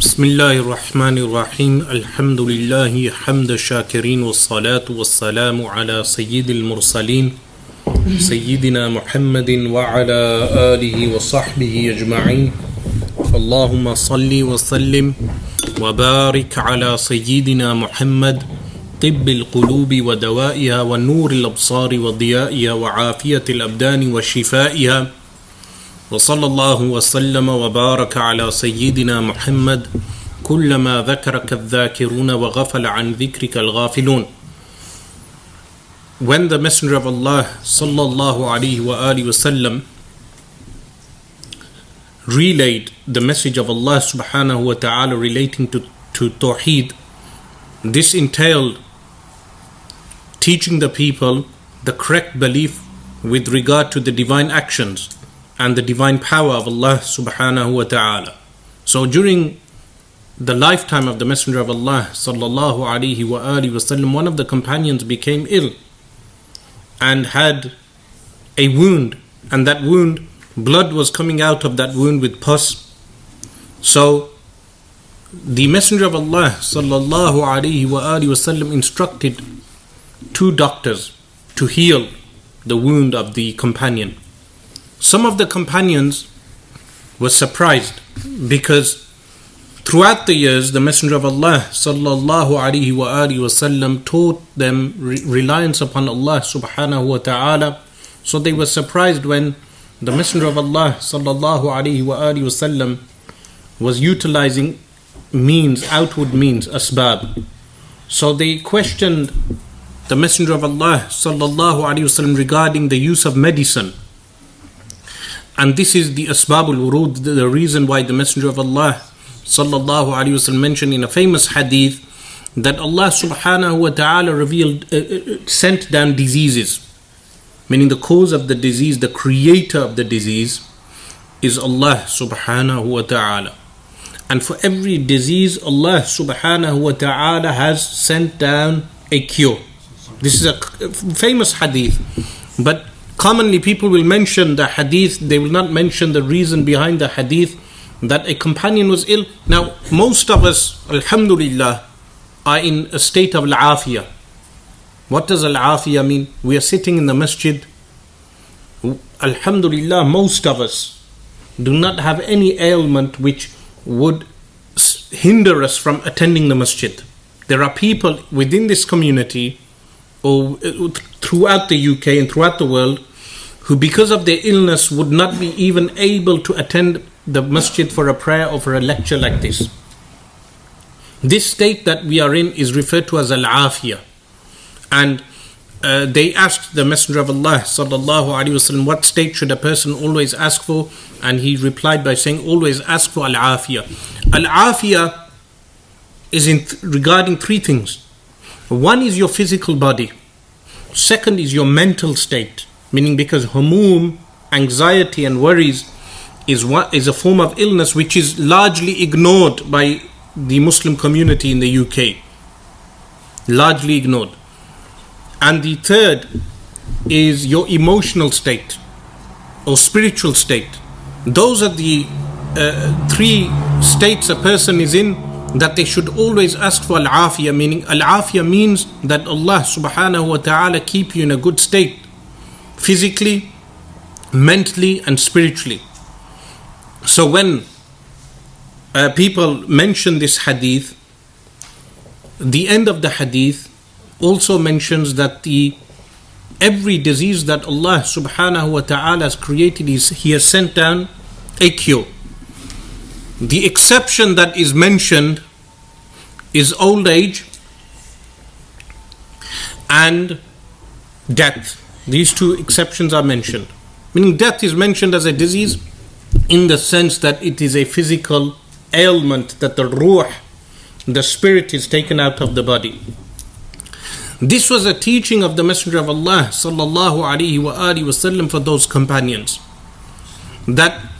بسم الله الرحمن الرحيم الحمد لله حمد الشاكرين والصلاة والسلام على سيد المرسلين سيدنا محمد وعلى آله وصحبه أجمعين اللهم صل وسلم وبارك على سيدنا محمد طب القلوب ودوائها ونور الأبصار وضيائها وعافية الأبدان وشفائها وصلى الله وسلم وبارك على سيدنا محمد كلما ذكرك الذاكرون وغفل عن ذكرك الغافلون When the Messenger of Allah sallallahu alaihi wasallam relayed the message of Allah subhanahu wa ta'ala relating to, to Tawheed, this entailed teaching the people the correct belief with regard to the divine actions and the divine power of Allah subhanahu wa ta'ala. So during the lifetime of the Messenger of Allah sallallahu alaihi wa wasallam, one of the companions became ill and had a wound, and that wound, blood was coming out of that wound with pus. So the Messenger of Allah sallallahu alaihi wa wasallam instructed two doctors to heal the wound of the companion. Some of the companions were surprised because throughout the years the Messenger of Allah sallallahu alaihi wasallam taught them re- reliance upon Allah subhanahu wa ta'ala. So they were surprised when the Messenger of Allah sallallahu alaihi wasallam was utilizing means, outward means, asbab. So they questioned the Messenger of Allah sallallahu alaihi wasallam regarding the use of medicine. And this is the asbabul wurud, the reason why the Messenger of Allah sallallahu alaihi wasallam mentioned in a famous hadith that Allah subhanahu wa ta'ala revealed, uh, uh, sent down diseases. Meaning the cause of the disease, the creator of the disease is Allah subhanahu wa ta'ala. And for every disease, Allah subhanahu wa ta'ala has sent down a cure. This is a famous hadith. But commonly people will mention the hadith, they will not mention the reason behind the hadith that a companion was ill. Now, most of us, alhamdulillah, are in a state of al-afiyah. What does al-afiyah mean? We are sitting in the masjid. Alhamdulillah, most of us do not have any ailment which would hinder us from attending the masjid. There are people within this community or uh, throughout the UK and throughout the world who, because of their illness, would not be even able to attend the masjid for a prayer or for a lecture like this. This state that we are in is referred to as al afiyah. And uh, they asked the Messenger of Allah sallallahu alaihi wasallam, what state should a person always ask for? And he replied by saying, always ask for al afiyah. Al afiyah is in th- regarding three things. One is your physical body. Second is your mental state, meaning because humum, anxiety and worries is what is a form of illness which is largely ignored by the Muslim community in the UK. Largely ignored. And the third is your emotional state or spiritual state. Those are the uh, three states a person is in that they should always ask for al-afiyah meaning al-afiyah means that Allah subhanahu wa ta'ala keep you in a good state physically mentally and spiritually. So when uh, people mention this hadith the end of the hadith also mentions that the every disease that Allah subhanahu wa ta'ala has created is he has sent down a cure the exception that is mentioned is old age and death. These two exceptions are mentioned. Meaning, death is mentioned as a disease in the sense that it is a physical ailment that the ruh, the spirit, is taken out of the body. This was a teaching of the Messenger of Allah sallallahu alaihi wasallam for those companions that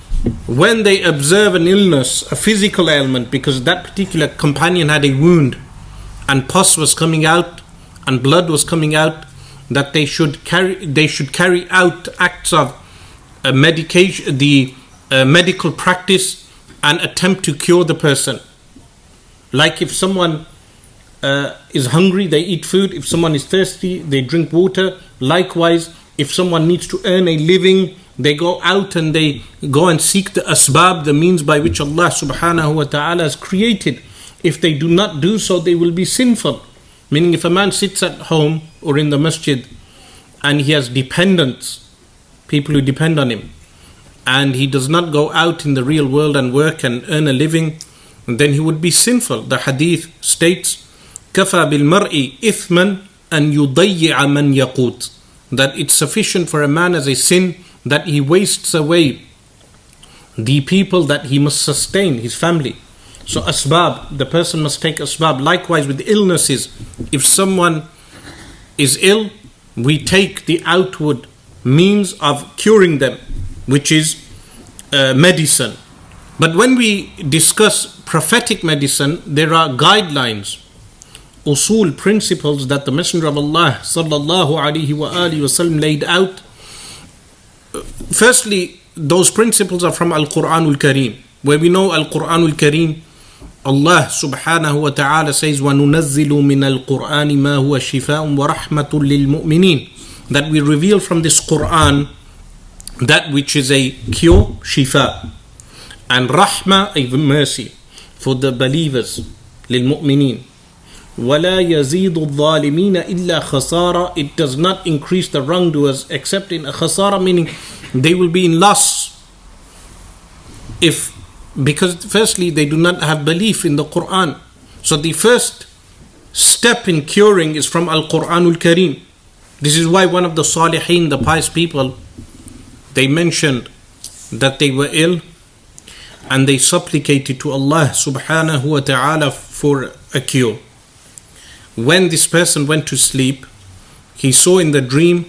when they observe an illness, a physical ailment, because that particular companion had a wound and pus was coming out and blood was coming out, that they should carry they should carry out acts of uh, medication, the uh, medical practice, and attempt to cure the person. Like if someone uh, is hungry, they eat food. If someone is thirsty, they drink water. Likewise, if someone needs to earn a living, they go out and they go and seek the asbab, the means by which Allah subhanahu wa ta'ala has created. If they do not do so, they will be sinful. Meaning, if a man sits at home or in the masjid and he has dependents, people who depend on him, and he does not go out in the real world and work and earn a living, then he would be sinful. The hadith states, كفى بالمرء إثما أن يضيع من يقوت that it's sufficient for a man as a sin that he wastes away the people that he must sustain, his family. So, asbab, the person must take asbab. Likewise, with illnesses, if someone is ill, we take the outward means of curing them, which is uh, medicine. But when we discuss prophetic medicine, there are guidelines, usul principles that the Messenger of Allah sallallahu alaihi wasallam laid out firstly, those principles are from Al Quran Al Kareem, where we know Al Quran Al Kareem, Allah subhanahu wa ta'ala says, وَنُنَزِّلُ مِنَ الْقُرْآنِ مَا هُوَ شِفَاءٌ وَرَحْمَةٌ لِلْمُؤْمِنِينَ That we reveal from this Qur'an that which is a cure, shifa, and rahma, a mercy for the believers, لِلْمُؤْمِنِينَ ولا يزيد الظالمين إلا خسارة It does not increase the wrongdoers except in a khasara meaning they will be in loss if because firstly they do not have belief in the Quran so the first step in curing is from Al-Quran Al-Kareem this is why one of the salihin the pious people they mentioned that they were ill and they supplicated to Allah subhanahu wa ta'ala for a cure when this person went to sleep, he saw in the dream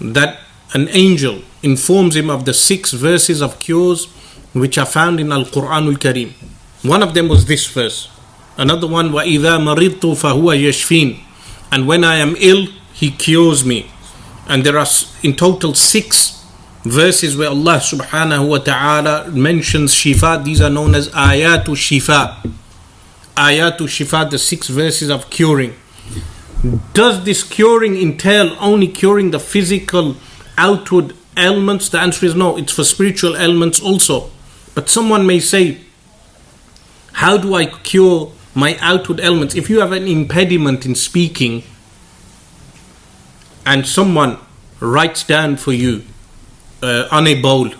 that an angel informs him of the six verses of cures which are found in Al Quran Al Kareem. One of them was this verse. Another one, وَإِذَا مَرِضْتُ فَهُوَ يَشْفِينَ And when I am ill, He cures me. And there are in total six verses where Allah subhanahu wa ta'ala mentions shifa. These are known as ayatu shifa ayatu shifa, the six verses of curing. Does this curing entail only curing the physical outward ailments? The answer is no, it's for spiritual ailments also. But someone may say, How do I cure my outward ailments? If you have an impediment in speaking, and someone writes down for you uh, on a bowl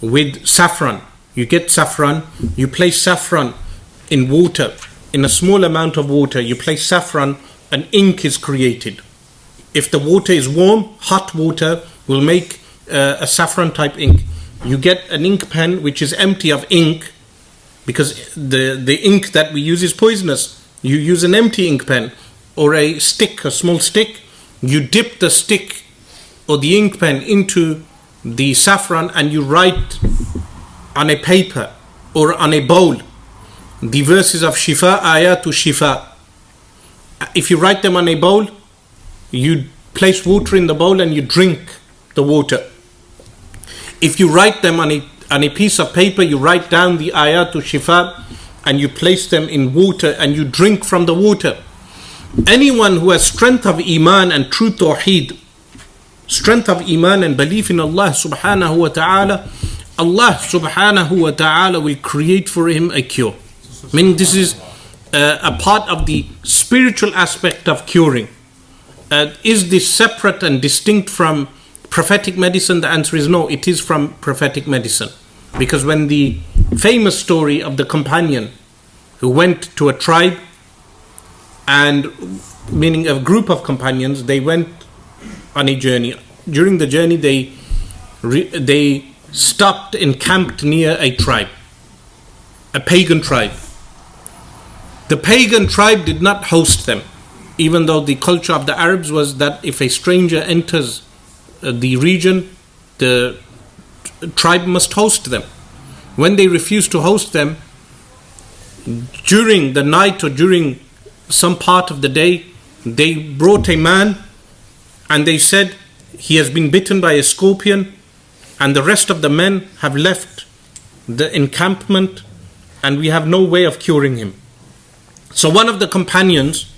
with saffron, you get saffron, you place saffron in water, in a small amount of water, you place saffron, and ink is created. If the water is warm, hot water will make uh, a saffron type ink. You get an ink pen which is empty of ink because the, the ink that we use is poisonous. You use an empty ink pen or a stick, a small stick. You dip the stick or the ink pen into the saffron and you write on a paper or on a bowl the verses of Shifa, Ayatu Shifa. If you write them on a bowl, you place water in the bowl and you drink the water. If you write them on a, on a piece of paper, you write down the Ayatu Shifa and you place them in water and you drink from the water. Anyone who has strength of Iman and true Tawheed, strength of Iman and belief in Allah subhanahu wa ta'ala, Allah subhanahu wa ta'ala will create for him a cure. Meaning, this is uh, a part of the spiritual aspect of curing. Uh, is this separate and distinct from prophetic medicine? The answer is no, it is from prophetic medicine. Because when the famous story of the companion who went to a tribe and meaning a group of companions, they went on a journey. During the journey, they they stopped encamped near a tribe, a pagan tribe. The pagan tribe did not host them, even though the culture of the Arabs was that if a stranger enters uh, the region, the tribe must host them. When they refused to host them, during the night or during some part of the day, they brought a man and they said, He has been bitten by a scorpion, and the rest of the men have left the encampment, and we have no way of curing him. So one of the companions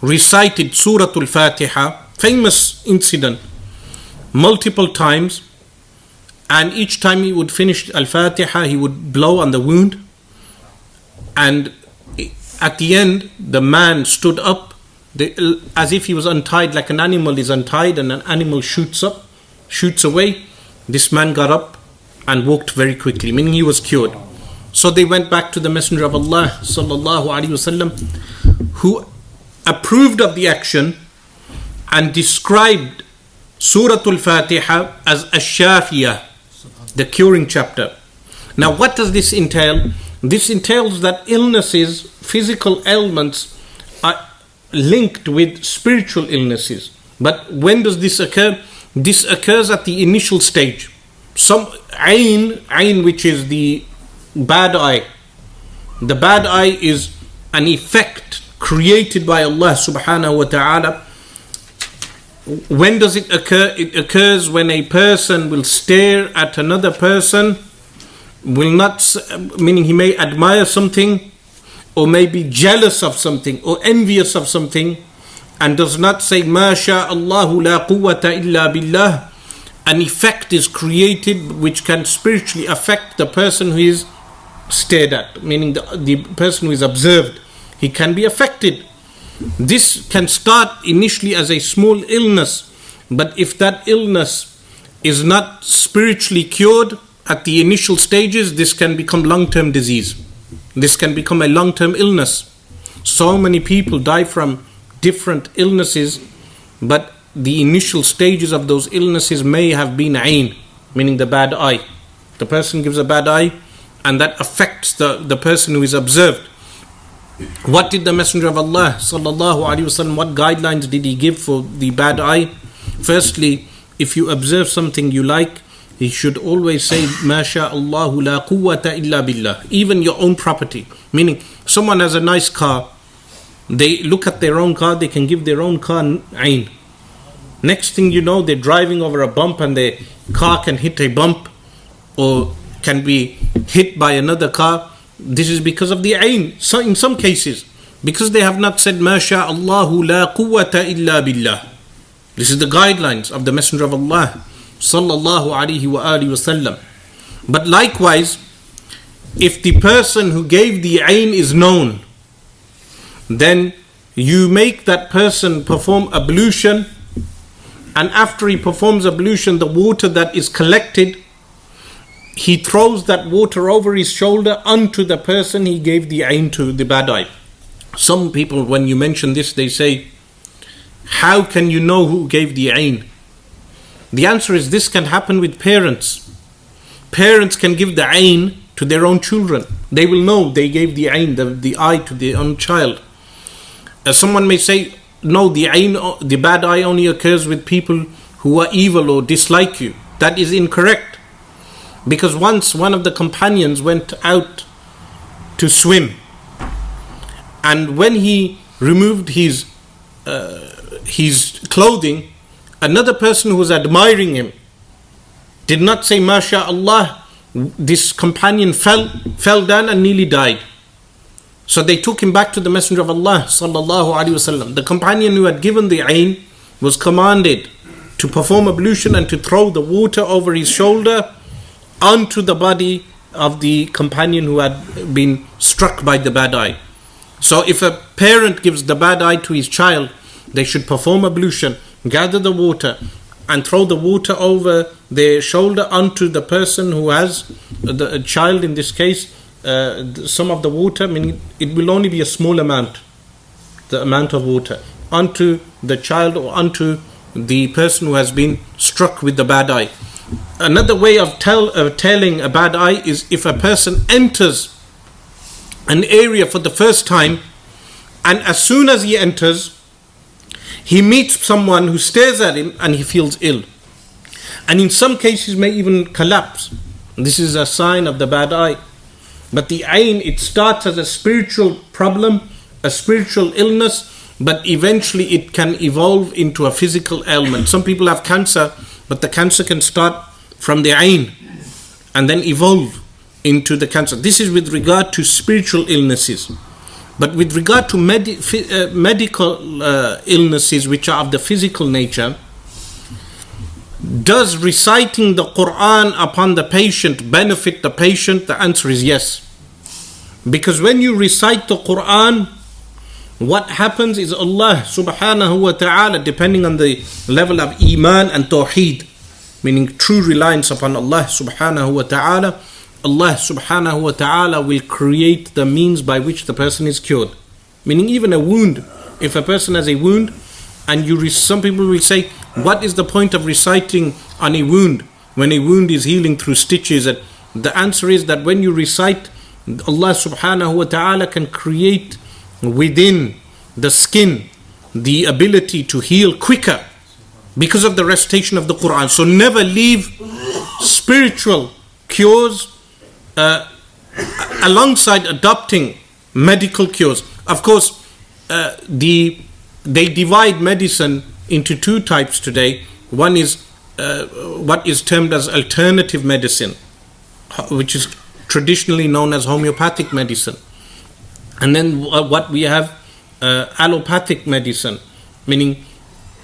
recited Surah Al Fatiha, famous incident, multiple times, and each time he would finish Al Fatiha, he would blow on the wound, and at the end, the man stood up as if he was untied, like an animal is untied, and an animal shoots up, shoots away. This man got up and walked very quickly, meaning he was cured. So they went back to the Messenger of Allah, sallallahu alaihi wasallam, who approved of the action and described Surah Al-Fatiha as Ash-Shafiyah, the curing chapter. Now what does this entail? This entails that illnesses, physical ailments, are linked with spiritual illnesses. But when does this occur? This occurs at the initial stage. Some ain, ain which is the bad eye. The bad eye is an effect created by Allah subhanahu wa ta'ala. When does it occur? It occurs when a person will stare at another person will not, meaning he may admire something or may be jealous of something or envious of something and does not say, Masha Allahu la quwwata illa billah, an effect is created which can spiritually affect the person who is stared at, meaning the, the person who is observed. He can be affected. This can start initially as a small illness, but if that illness is not spiritually cured, at the initial stages, this can become long term disease. This can become a long term illness. So many people die from different illnesses, but the initial stages of those illnesses may have been ain, meaning the bad eye. The person gives a bad eye, and that affects the, the person who is observed. What did the Messenger of Allah sallallahu alaihi wasallam? What guidelines did he give for the bad eye? Firstly, if you observe something you like, he should always say, Masha Allahu la quwwata illa billah. Even your own property. Meaning, someone has a nice car, they look at their own car, they can give their own car ain. Next thing you know, they're driving over a bump and their car can hit a bump or can be hit by another car. This is because of the ain. So in some cases, because they have not said, Masha Allahu la quwwata illa billah. This is the guidelines of the Messenger of Allah sallallahu alaihi wasallam. But likewise, if the person who gave the ain is known, then you make that person perform ablution, and after he performs ablution, the water that is collected, he throws that water over his shoulder unto the person he gave the ain to, the bad eye. Some people, when you mention this, they say, How can you know who gave the ain? The answer is this can happen with parents. Parents can give the ain to their own children. They will know they gave the ain, the, the eye to their own child. Uh, someone may say, no, the ain, the bad eye only occurs with people who are evil or dislike you. That is incorrect. Because once one of the companions went out to swim, and when he removed his uh, his clothing, another person who was admiring him did not say, MashaAllah, this companion fell, fell down and nearly died. So they took him back to the Messenger of Allah wasallam. The companion who had given the ain was commanded to perform ablution and to throw the water over his shoulder onto the body of the companion who had been struck by the bad eye. So if a parent gives the bad eye to his child, they should perform ablution gather the water and throw the water over their shoulder onto the person who has the child in this case uh, some of the water meaning it will only be a small amount the amount of water onto the child or onto the person who has been struck with the bad eye another way of tell telling a bad eye is if a person enters an area for the first time and as soon as he enters he meets someone who stares at him and he feels ill. And in some cases may even collapse. This is a sign of the bad eye. But the ain, it starts as a spiritual problem, a spiritual illness, but eventually it can evolve into a physical ailment. Some people have cancer, but the cancer can start from the ain and then evolve into the cancer. This is with regard to spiritual illnesses. But with regard to uh, medical uh, illnesses which are of the physical nature, does reciting the Quran upon the patient benefit the patient? The answer is yes. Because when you recite the Quran, what happens is Allah subhanahu wa ta'ala, depending on the level of Iman and Tawheed, meaning true reliance upon Allah subhanahu wa ta'ala, Allah subhanahu wa ta'ala will create the means by which the person is cured. Meaning, even a wound, if a person has a wound, and you re- some people will say, What is the point of reciting on a wound when a wound is healing through stitches? And the answer is that when you recite, Allah subhanahu wa ta'ala can create within the skin the ability to heal quicker because of the recitation of the Quran. So never leave spiritual cures uh, alongside adopting medical cures. Of course, uh, the they divide medicine into two types today. One is uh, what is termed as alternative medicine, which is traditionally known as homeopathic medicine, and then what we have uh, allopathic medicine, meaning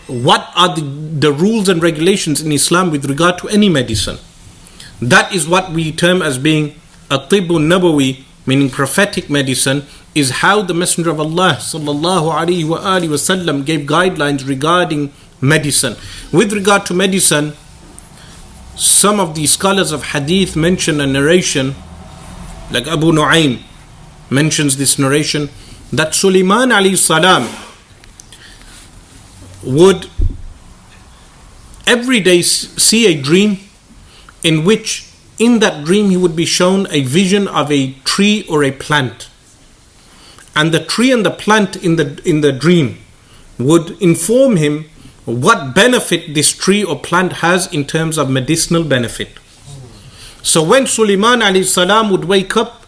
what are the, the rules and regulations in Islam with regard to any medicine. That is what we term as being a tibbun nabawi, meaning prophetic medicine, is how the Messenger of Allah sallallahu alaihi wasallam gave guidelines regarding medicine. With regard to medicine, some of the scholars of hadith mention a narration, like Abu Nu'aym mentions this narration, that Sulaiman alayhi salam would every day see a dream in which in that dream he would be shown a vision of a tree or a plant. And the tree and the plant in the in the dream would inform him what benefit this tree or plant has in terms of medicinal benefit. So when Suleiman alayhi salam would wake up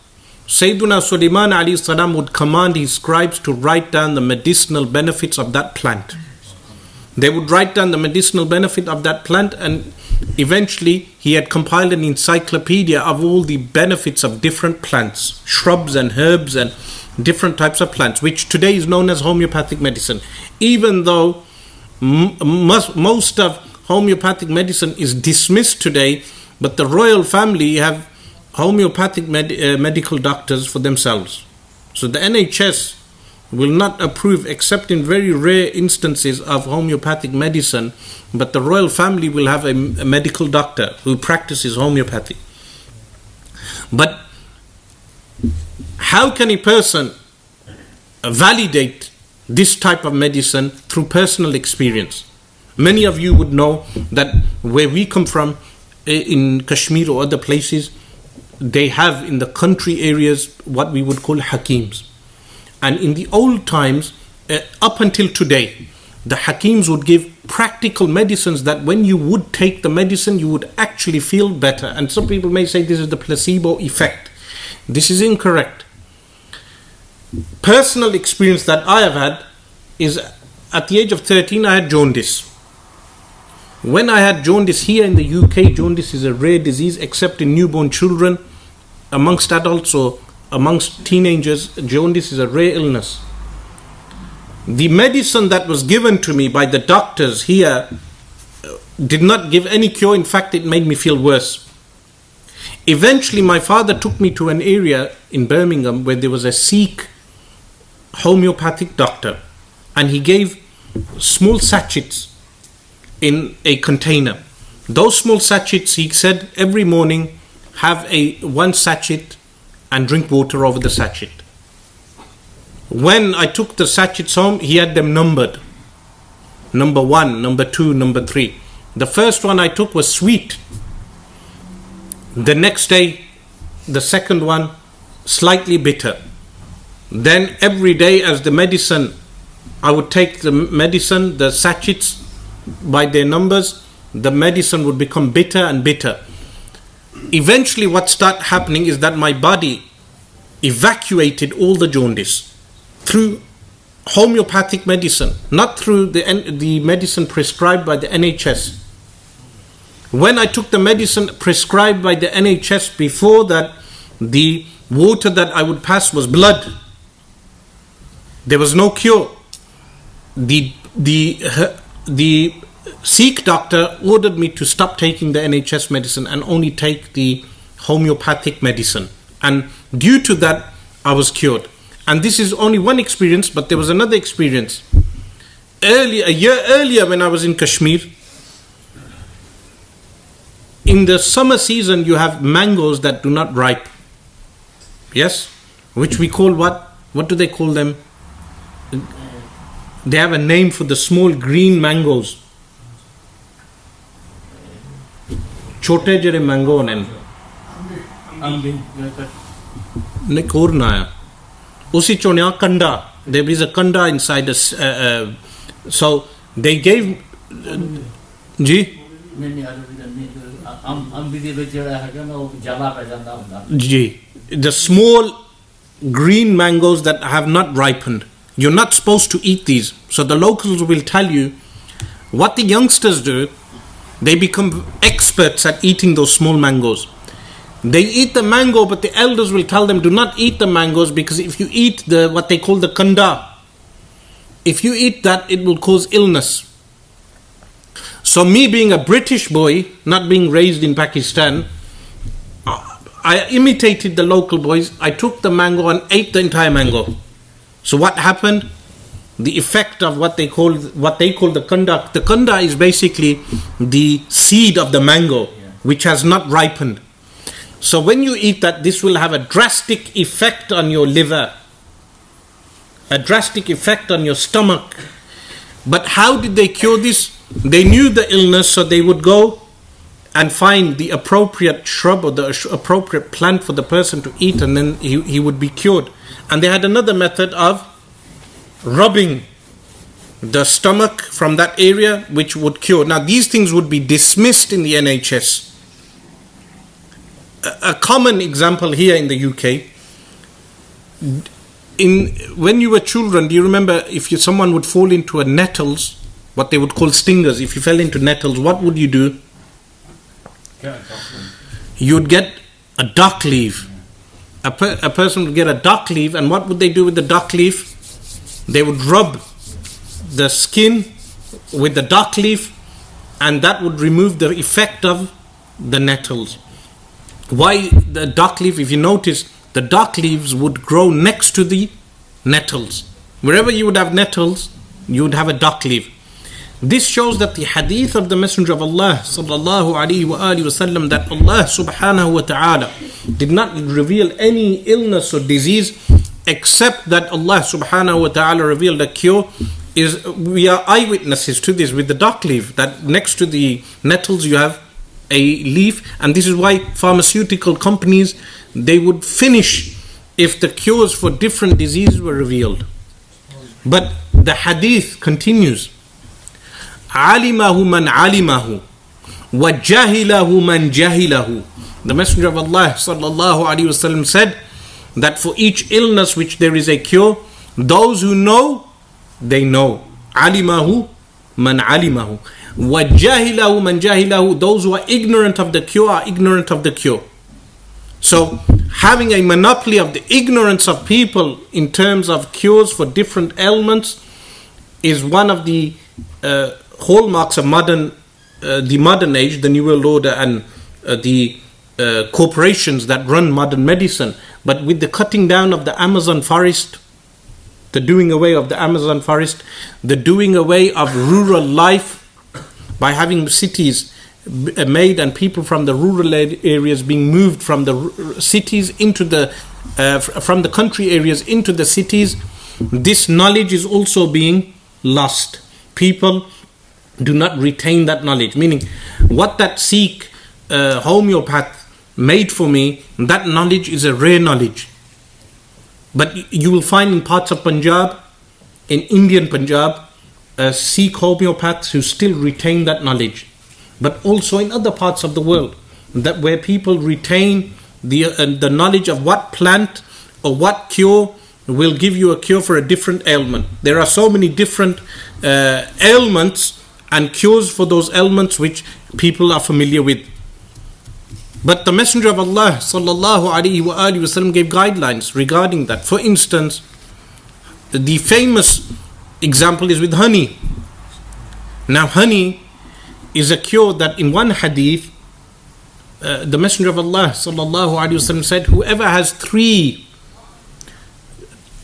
Sayyiduna Suleiman alayhi salam would command his scribes to write down the medicinal benefits of that plant they would write down the medicinal benefit of that plant, and eventually he had compiled an encyclopedia of all the benefits of different plants, shrubs and herbs, and different types of plants, which today is known as homeopathic medicine. Even though m- most of homeopathic medicine is dismissed today, but the royal family have homeopathic med- uh, medical doctors for themselves. So the NHS will not approve except in very rare instances of homeopathic medicine, but the royal family will have a, medical doctor who practices homeopathy. But how can a person validate this type of medicine through personal experience? Many of you would know that where we come from, eh, in Kashmir or other places, they have in the country areas what we would call hakims and in the old times, uh, up until today, the Hakims would give practical medicines that when you would take the medicine, you would actually feel better. And some people may say this is the placebo effect. This is incorrect. Personal experience that I have had is at the age of 13, I had jaundice. When I had jaundice here in the UK, jaundice is a rare disease except in newborn children. Amongst adults or amongst teenagers, jaundice is a rare illness. The medicine that was given to me by the doctors here uh, did not give any cure, in fact, it made me feel worse. Eventually, my father took me to an area in Birmingham where there was a Sikh homeopathic doctor, and he gave small sachets in a container. Those small sachets, he said, every morning have a one sachet and drink water over the sachet. When I took the sachets home, he had them numbered number one, number two, number three. The first one I took was sweet. The next day, the second one, slightly bitter. Then every day, as the medicine, I would take the medicine, the sachets by their numbers, the medicine would become bitter and bitter eventually what started happening is that my body evacuated all the jaundice through homeopathic medicine, not through the, the medicine prescribed by the NHS. When I took the medicine prescribed by the NHS, before that, the water that I would pass was blood. There was no cure. The the the Sikh doctor ordered me to stop taking the NHS medicine and only take the homeopathic medicine. And due to that, I was cured. And this is only one experience, but there was another experience. Earlier, a year earlier, when I was in Kashmir, in the summer season, you have mangoes that do not ripe. Yes? Which we call what? What do they call them? They have a name for the small green mangoes. Chote jere mango ने ने कोरना naya. उसी chonya kanda. there is a kanda inside this uh, uh, so they gave ji ji the small green mangoes that have not ripened you're not supposed to eat these so the locals will tell you what the youngsters do they become experts at eating those small mangoes. They eat the mango, but the elders will tell them, do not eat the mangoes because if you eat the what they call the kanda, if you eat that, it will cause illness. So, me being a British boy, not being raised in Pakistan, I imitated the local boys. I took the mango and ate the entire mango. So, what happened? the effect of what they call what they call the kanda. The kanda is basically the seed of the mango, which has not ripened. So when you eat that, this will have a drastic effect on your liver, a drastic effect on your stomach. But how did they cure this? They knew the illness, so they would go and find the appropriate shrub or the appropriate plant for the person to eat, and then he, he would be cured. And they had another method of rubbing the stomach from that area, which would cure. Now, these things would be dismissed in the NHS. A, a common example here in the UK. In when you were children, do you remember if you, someone would fall into a nettles, what they would call stingers? If you fell into nettles, what would you do? You'd get a dock leaf. A, per, a person would get a dock leaf, and what would they do with the dock leaf? they would rub the skin with the dock leaf and that would remove the effect of the nettles. Why the dock leaf? If you notice, the dock leaves would grow next to the nettles. Wherever you would have nettles, you would have a dock leaf. This shows that the hadith of the Messenger of Allah sallallahu alaihi wasallam that Allah subhanahu wa ta'ala did not reveal any illness or disease except that Allah subhanahu wa ta'ala revealed a cure is we are eyewitnesses to this with the dock leaf that next to the nettles you have a leaf and this is why pharmaceutical companies they would finish if the cures for different diseases were revealed. But the hadith continues alimahu man alimahu wa jahilahu man jahilahu the messenger of allah sallallahu alaihi wasallam said that for each illness which there is a cure, those who know, they know. Alimahu man alimahu. Wajahilahu man jahilahu. Those who are ignorant of the cure are ignorant of the cure. So, having a monopoly of the ignorance of people in terms of cures for different ailments is one of the uh, hallmarks of modern, uh, the modern age, the New World Order, and uh, the uh, corporations that run modern medicine. But with the cutting down of the Amazon forest, the doing away of the Amazon forest, the doing away of rural life by having cities uh, made and people from the rural areas being moved from the cities into the uh, from the country areas into the cities this knowledge is also being lost people do not retain that knowledge meaning what that Sikh uh, homeopath made for me, that knowledge is a rare knowledge. But you will find in parts of Punjab, in Indian Punjab, uh, Sikh homeopaths who still retain that knowledge. But also in other parts of the world, that where people retain the, uh, the knowledge of what plant or what cure will give you a cure for a different ailment. There are so many different uh, ailments and cures for those ailments which people are familiar with. But the Messenger of Allah sallallahu alaihi wasallam gave guidelines regarding that. For instance, the famous example is with honey. Now, honey is a cure that in one hadith, uh, the Messenger of Allah sallallahu alaihi wasallam said, "Whoever has three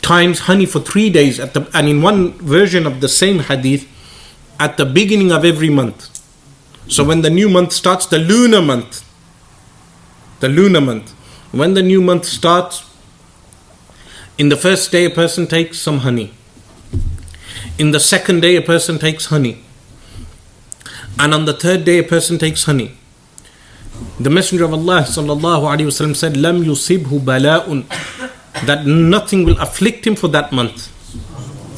times honey for three days, at the, and in one version of the same hadith, at the beginning of every month. So when the new month starts, the lunar month, the lunar month, when the new month starts, in the first day a person takes some honey. In the second day a person takes honey. And on the third day a person takes honey. The Messenger of Allah wasallam said, "Lam yusibhu bala'un," that nothing will afflict him for that month,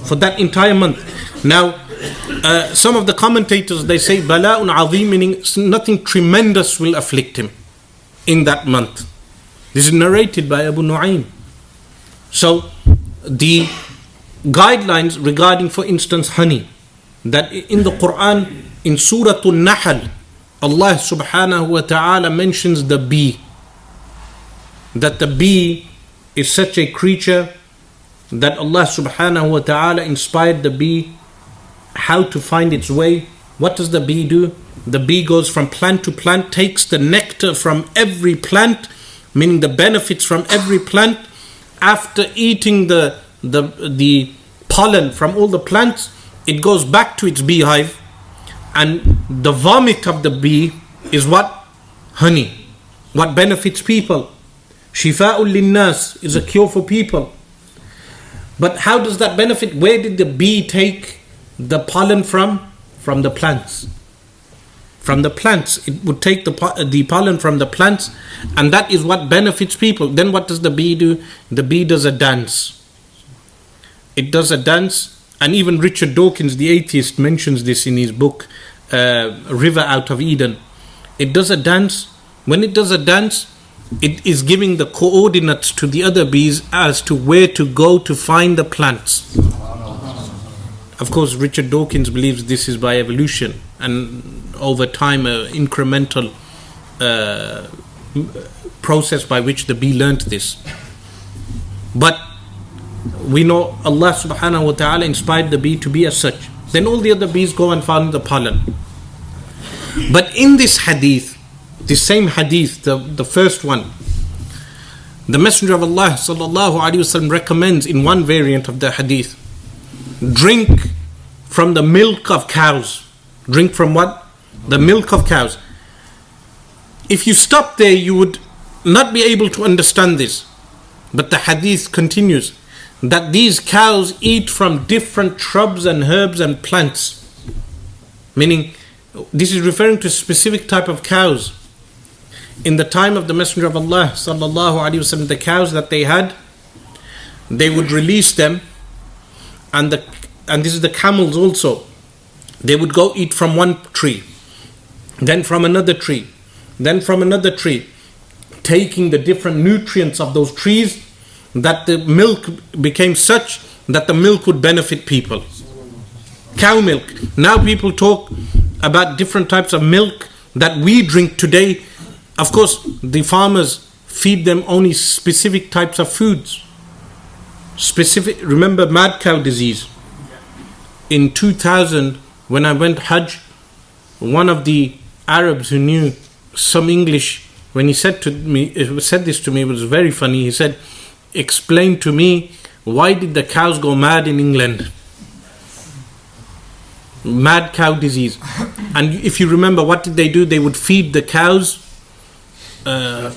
for that entire month. Now, uh, some of the commentators they say bala'un azim, meaning nothing tremendous will afflict him in that month. This is narrated by Abu Nu'aym. So, the guidelines regarding, for instance, honey, that in the Quran, in Surah An-Nahl, Allah subhanahu wa ta'ala mentions the bee. That the bee is such a creature that Allah subhanahu wa ta'ala inspired the bee how to find its way. What does the bee do? The bee goes from plant to plant, takes the nectar from every plant, meaning the benefits from every plant. After eating the, the, the pollen from all the plants, it goes back to its beehive and the vomit of the bee is what? Honey. What benefits people. Shifa'ul linnas is a cure for people. But how does that benefit? Where did the bee take the pollen from? From the plants. From the plants. It would take the, the pollen from the plants, and that is what benefits people. Then what does the bee do? The bee does a dance. It does a dance, and even Richard Dawkins, the atheist, mentions this in his book, uh, River Out of Eden. It does a dance. When it does a dance, it is giving the coordinates to the other bees as to where to go to find the plants. Of course, Richard Dawkins believes this is by evolution and over time, an incremental uh, process by which the bee learnt this. But we know Allah subhanahu wa ta'ala inspired the bee to be as such. Then all the other bees go and find the pollen. But in this hadith, the same hadith, the, the first one, the Messenger of Allah sallallahu alaihi wasallam recommends in one variant of the hadith, drink from the milk of cows. Drink from what? The milk of cows. If you stop there, you would not be able to understand this. But the hadith continues that these cows eat from different shrubs and herbs and plants. Meaning, this is referring to a specific type of cows. In the time of the Messenger of Allah, sallallahu alaihi wasallam, the cows that they had, they would release them, and the and this is the camels also. They would go eat from one tree, then from another tree, then from another tree, taking the different nutrients of those trees that the milk became such that the milk would benefit people. Cow milk. Now people talk about different types of milk that we drink today. Of course, the farmers feed them only specific types of foods. Specific, remember mad cow disease. In 2000, when I went Hajj, one of the Arabs who knew some English, when he said to me, said this to me, it was very funny. He said, "Explain to me why did the cows go mad in England? Mad cow disease. And if you remember, what did they do? They would feed the cows uh,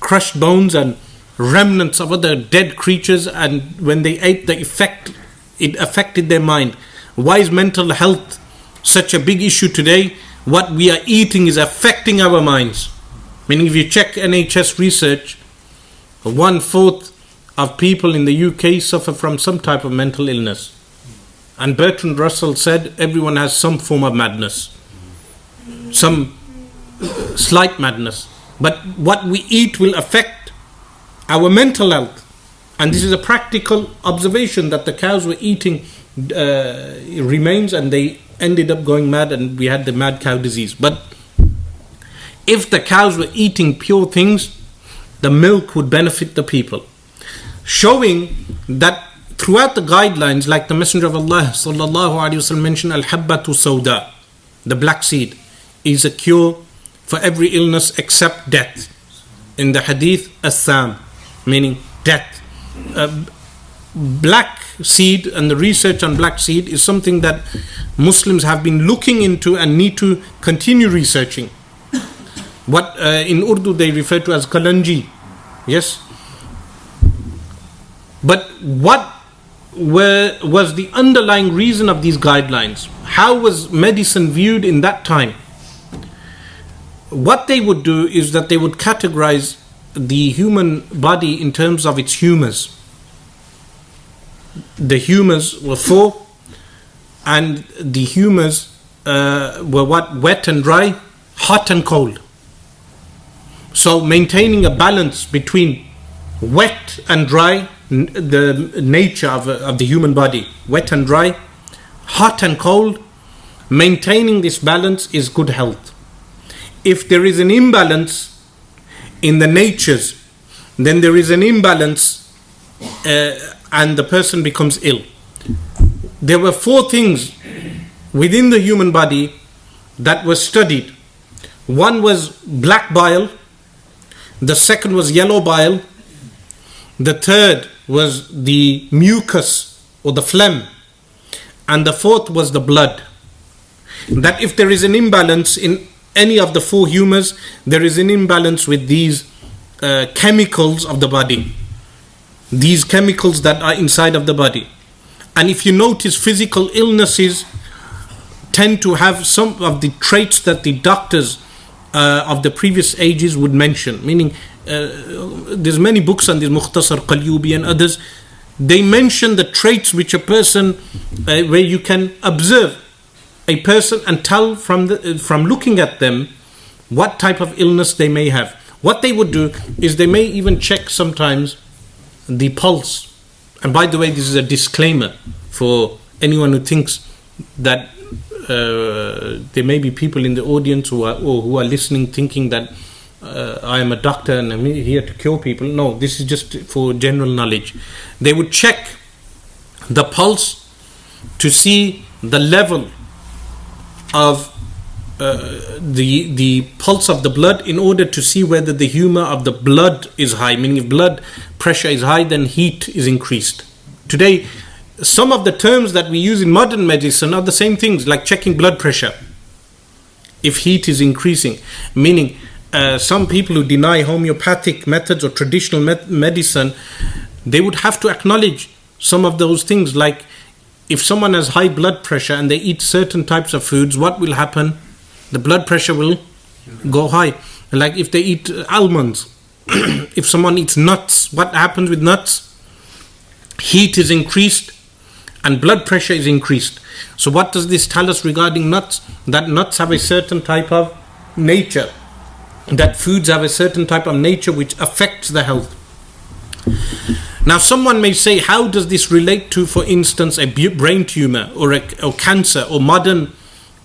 crushed bones and remnants of other dead creatures, and when they ate, the effect it affected their mind. Why is mental health such a big issue today? What we are eating is affecting our minds. Meaning, if you check NHS research, one fourth of people in the UK suffer from some type of mental illness. And Bertrand Russell said everyone has some form of madness, some slight madness. But what we eat will affect our mental health. And this is a practical observation that the cows were eating uh, remains and they ended up going mad and we had the mad cow disease. But if the cows were eating pure things, the milk would benefit the people. Showing that throughout the guidelines, like the Messenger of Allah wasallam mentioned, al habbatu sauda, the black seed, is a cure for every illness except death. In the hadith, assam, meaning death. Uh, black seed and the research on black seed is something that Muslims have been looking into and need to continue researching. What uh, in Urdu they refer to as kalanji, yes. But what were, was the underlying reason of these guidelines? How was medicine viewed in that time? What they would do is that they would categorize the human body in terms of its humors. The humors were four, and the humors uh, were what? Wet and dry, hot and cold. So maintaining a balance between wet and dry, n- the nature of, of the human body, wet and dry, hot and cold, maintaining this balance is good health. If there is an imbalance in the natures, then there is an imbalance uh, and the person becomes ill. There were four things within the human body that were studied. One was black bile, the second was yellow bile, the third was the mucus or the phlegm, and the fourth was the blood. That if there is an imbalance in any of the four humors, there is an imbalance with these uh, chemicals of the body, these chemicals that are inside of the body. And if you notice, physical illnesses tend to have some of the traits that the doctors uh, of the previous ages would mention. Meaning, uh, there's many books on this, Mukhtasar Qalyubi and others. They mention the traits which a person, uh, where you can observe a person and tell from the, from looking at them what type of illness they may have. What they would do is they may even check sometimes the pulse. And by the way, this is a disclaimer for anyone who thinks that uh, there may be people in the audience who are or who are listening thinking that uh, I am a doctor and I'm here to cure people. No, this is just for general knowledge. They would check the pulse to see the level of uh, the the pulse of the blood in order to see whether the humor of the blood is high. Meaning, if blood pressure is high, then heat is increased. Today, some of the terms that we use in modern medicine are the same things, like checking blood pressure. If heat is increasing, meaning uh, some people who deny homeopathic methods or traditional medicine, they would have to acknowledge some of those things. Like if someone has high blood pressure and they eat certain types of foods, what will happen? The blood pressure will go high. Like if they eat uh, almonds, if someone eats nuts, what happens with nuts? Heat is increased and blood pressure is increased. So, what does this tell us regarding nuts? That nuts have a certain type of nature, that foods have a certain type of nature which affects the health. Now, someone may say, how does this relate to, for instance, a brain tumor or, a, or cancer or modern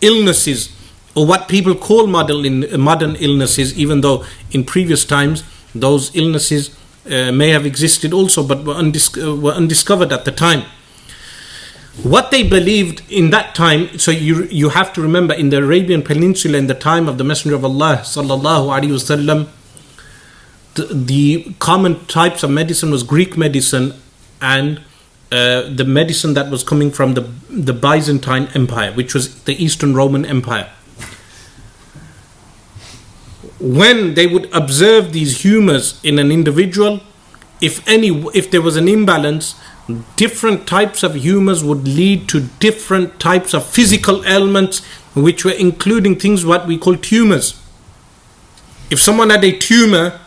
illnesses or what people call modern, modern illnesses, even though in previous times those illnesses uh, may have existed also but were, undis- uh, were undiscovered at the time. What they believed in that time so you you have to remember in the arabian peninsula in the time of the messenger of allah sallallahu alaihi wasallam the, the common types of medicine was greek medicine and uh, the medicine that was coming from the the byzantine empire which was the eastern roman empire. When they would observe these humors in an individual if any if there was an imbalance different types of humors would lead to different types of physical ailments which were including things what we call tumors. If someone had a tumor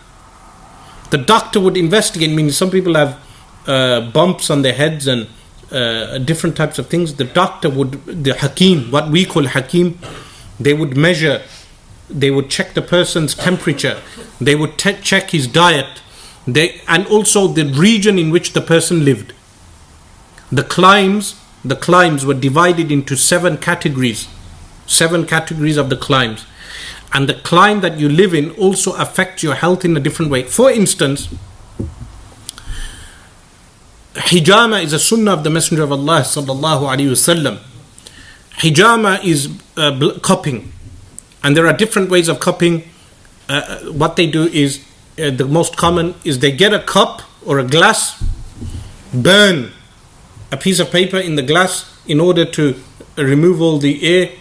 the doctor would investigate meaning some people have uh, bumps on their heads and uh, different types of things. The doctor would the hakim what we call hakim they would measure they would check the person's temperature. They would te- check his diet. They and also the region in which the person lived. The climes the climes were divided into seven categories. Seven categories of the climes and the climate that you live in also affects your health in a different way for instance hijama is a sunnah of the Messenger of Allah sallallahu alaihi wasallam. Hijama is uh, bl- cupping, and there are different ways of cupping. Uh, what they do is uh, the most common is they get a cup or a glass, burn a piece of paper in the glass in order to remove all the air,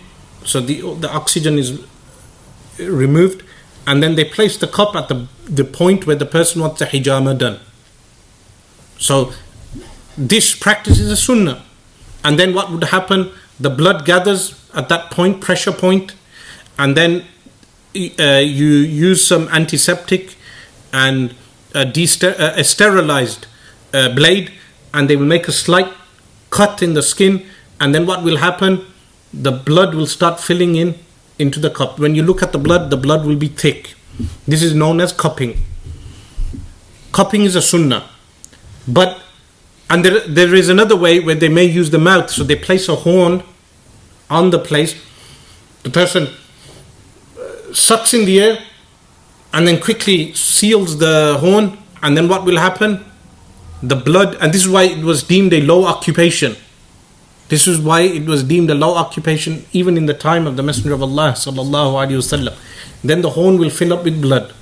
so the the oxygen is removed, and then they place the cup at the the point where the person wants the hijama done. So this practice is a sunnah. And then what would happen? The blood gathers at that point, pressure point, and then uh, you use some antiseptic and a, uh, a sterilized uh, blade, and they will make a slight cut in the skin. And then what will happen? The blood will start filling in into the cup. When you look at the blood, the blood will be thick. This is known as cupping. Cupping is a sunnah. But and there, there is another way where they may use the mouth. So they place a horn on the place. The person uh, sucks in the air and then quickly seals the horn. And then what will happen? The blood, and this is why it was deemed a low occupation. This is why it was deemed a low occupation even in the time of the Messenger of Allah sallallahu alaihi wasallam. Then the horn will fill up with blood.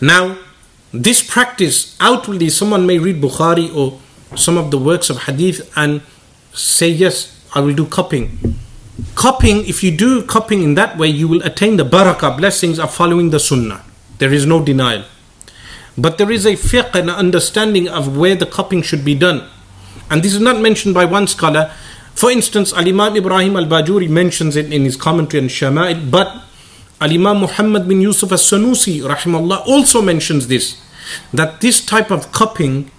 Now, this practice outwardly someone may read bukhari or some of the works of hadith and say yes i will do cupping cupping if you do cupping in that way you will attain the barakah blessings of following the sunnah there is no denial but there is a fiqh and understanding of where the cupping should be done and this is not mentioned by one scholar. For instance al-imam ibrahim al-bajuri mentions it in his commentary on shama'il but Al-Imam Muhammad bin Yusuf as-Sanusi rahimahullah also mentions this that this type of cupping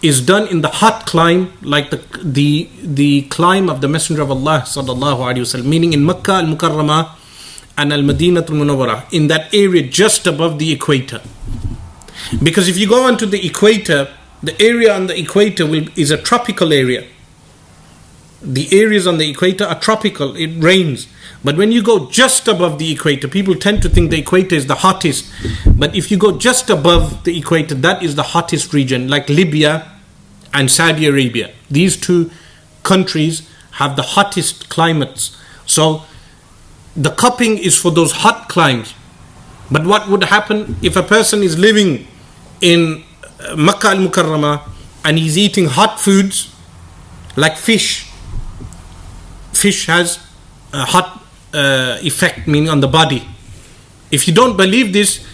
is done in the hot clime like the the the clime of the messenger of Allah sallallahu alaihi wasallam meaning in Makkah al-Mukarramah and al-Madinah al-Munawwarah in that area just above the equator. Because if you go onto the equator the area on the equator will, is a tropical area the areas on the equator are tropical it rains but when you go just above the equator, people tend to think the equator is the hottest. But if you go just above the equator, that is the hottest region, like Libya and Saudi Arabia. These two countries have the hottest climates. So the cupping is for those hot climes. But what would happen if a person is living in Makkah al Mukarramah and he's eating hot foods like fish? Fish has a hot uh, effect, meaning on the body. If you don't believe this,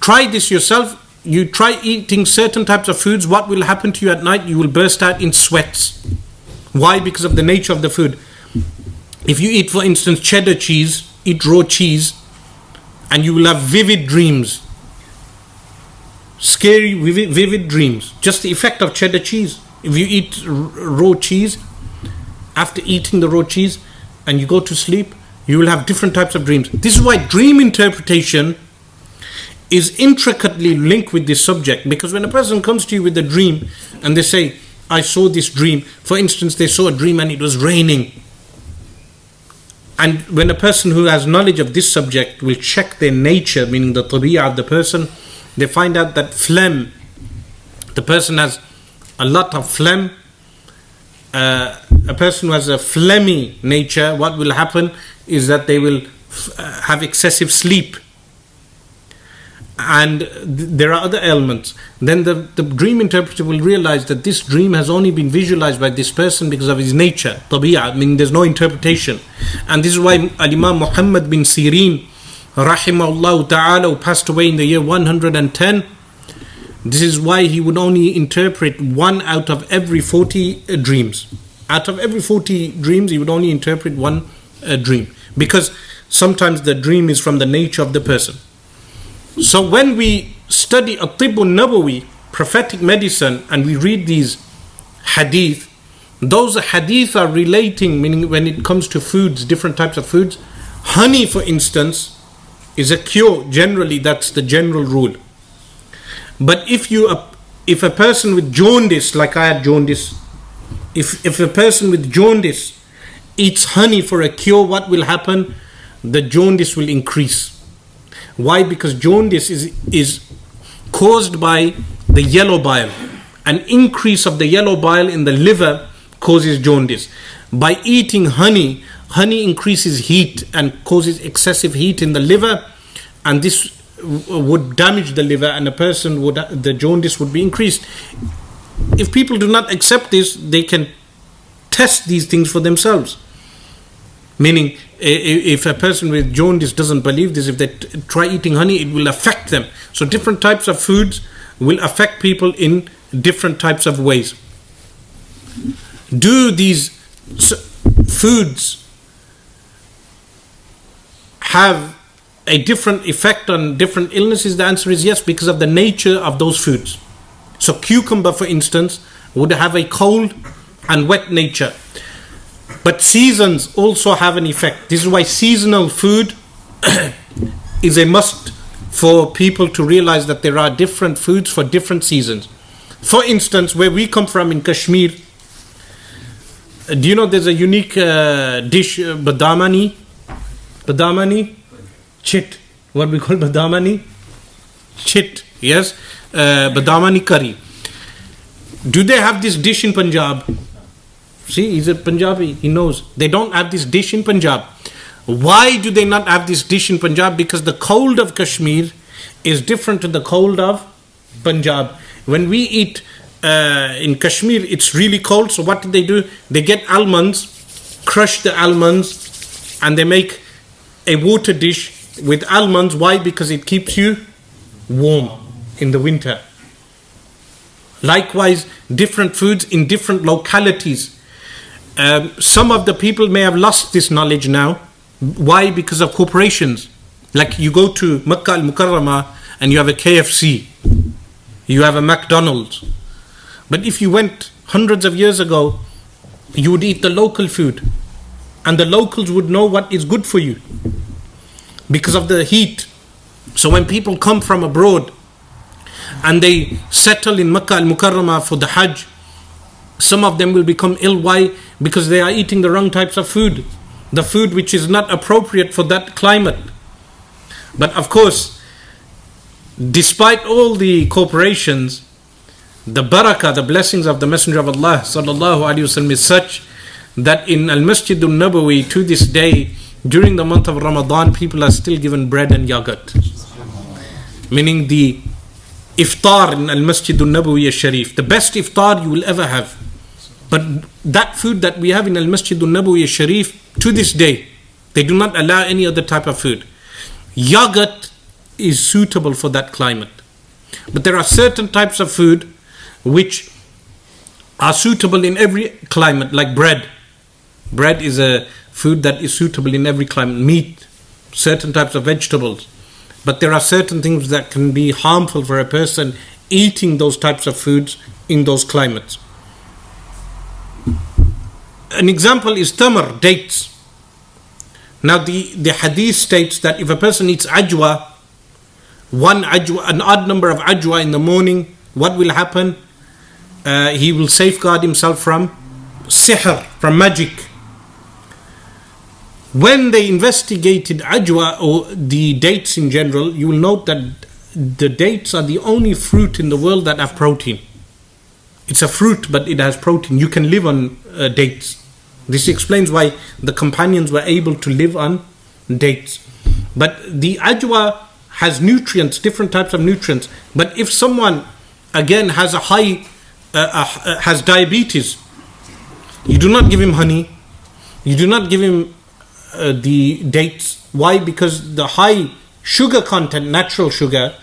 try this yourself. You try eating certain types of foods, what will happen to you at night? You will burst out in sweats. Why? Because of the nature of the food. If you eat, for instance, cheddar cheese, eat raw cheese, and you will have vivid dreams. Scary, vivid, vivid dreams. Just the effect of cheddar cheese. If you eat raw cheese, after eating the raw cheese, and you go to sleep, you will have different types of dreams. This is why dream interpretation is intricately linked with this subject because when a person comes to you with a dream and they say, I saw this dream, for instance, they saw a dream and it was raining. And when a person who has knowledge of this subject will check their nature, meaning the tabi'ah of the person, they find out that phlegm, the person has a lot of phlegm. Uh, a person who has a phlegmy nature, what will happen is that they will uh, have excessive sleep. And th- there are other elements then the, the dream interpreter will realize that this dream has only been visualized by this person because of his nature tabi'ah, I mean there's no interpretation. And this is why al-imam muhammad bin sirin rahimahullah ta'ala passed away in the year 110 this is why he would only interpret one out of every 40 uh, dreams. Out of every 40 dreams he would only interpret one uh, dream. Because sometimes the dream is from the nature of the person. So when we study At-Tibbun Nabawi, prophetic medicine, and we read these hadith, those hadith are relating, meaning when it comes to foods, different types of foods. Honey, for instance, is a cure. Generally, that's the general rule. But if you, if a person with jaundice, like I had jaundice, if if a person with jaundice eats honey for a cure, what will happen? The jaundice will increase. Why? Because jaundice is, is caused by the yellow bile. an increase of the yellow bile in the liver causes jaundice. By eating honey, honey increases heat and causes excessive heat in the liver, and this would damage the liver, and a person would the jaundice would be increased. If people do not accept this, they can test these things for themselves. Meaning, if a person with jaundice doesn't believe this, if they try eating honey, it will affect them. So, different types of foods will affect people in different types of ways. Do these foods have a different effect on different illnesses? The answer is yes, because of the nature of those foods. So, cucumber, for instance, would have a cold and wet nature. But seasons also have an effect. This is why seasonal food is a must for people to realize that there are different foods for different seasons. For instance, where we come from in Kashmir, do you know there's a unique uh, dish, uh, badamani? Badamani? Chit. What we call badamani? Chit, yes? Uh, badamani curry. Do they have this dish in Punjab? See, he's a Punjabi, he knows. They don't have this dish in Punjab. Why do they not have this dish in Punjab? Because the cold of Kashmir is different to the cold of Punjab. When we eat uh, in Kashmir, it's really cold. So what do they do? They get almonds, crush the almonds, and they make a water dish with almonds. Why? Because it keeps you warm in the winter. Likewise, different foods in different localities. Um, some of the people may have lost this knowledge now. Why? Because of corporations. Like you go to Makkah al Mukarramah and you have a KFC, you have a McDonald's. But if you went hundreds of years ago, you would eat the local food, and the locals would know what is good for you because of the heat. So when people come from abroad and they settle in Makkah al Mukarramah for the Hajj, some of them will become ill. Why? Because they are eating the wrong types of food, the food which is not appropriate for that climate. But of course, despite all the corporations, the barakah, the blessings of the Messenger of Allah sallallahu alaihi wasallam is such that in Al Masjid al Nabawi to this day, during the month of Ramadan, people are still given bread and yogurt. Meaning the iftar in Al Masjid al Nabawi al Sharif, the best iftar you will ever have. But that food that we have in Al Masjid al Nabawi al Sharif to this day, they do not allow any other type of food. Yogurt is suitable for that climate. But there are certain types of food which are suitable in every climate, like bread. Bread is a food that is suitable in every climate. Meat, certain types of vegetables. But there are certain things that can be harmful for a person eating those types of foods in those climates an example is tamar, dates. Now the, the hadith states that if a person eats ajwa, one ajwa, an odd number of ajwa in the morning, what will happen? Uh, he will safeguard himself from sihr, from magic. When they investigated ajwa or the dates in general, you will note that the dates are the only fruit in the world that have protein. It's a fruit, but it has protein. You can live on uh, dates. This explains why the companions were able to live on dates. But the ajwa has nutrients, different types of nutrients. But if someone again has a high, uh, uh, uh, has diabetes, you do not give him honey, you do not give him uh, the dates. Why? Because the high sugar content, natural sugar,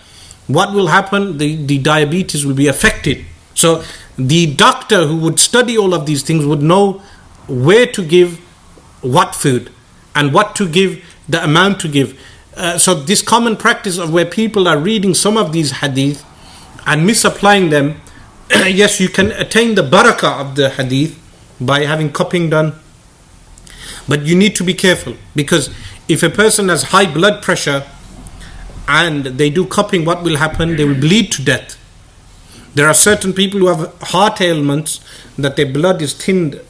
what will happen? The, the diabetes will be affected. So the doctor who would study all of these things would know where to give what food and what to give, the amount to give. Uh, so, this common practice of where people are reading some of these hadith and misapplying them, yes, you can attain the barakah of the hadith by having cupping done. But you need to be careful because if a person has high blood pressure and they do cupping, what will happen? They will bleed to death. There are certain people who have heart ailments that their blood is thinned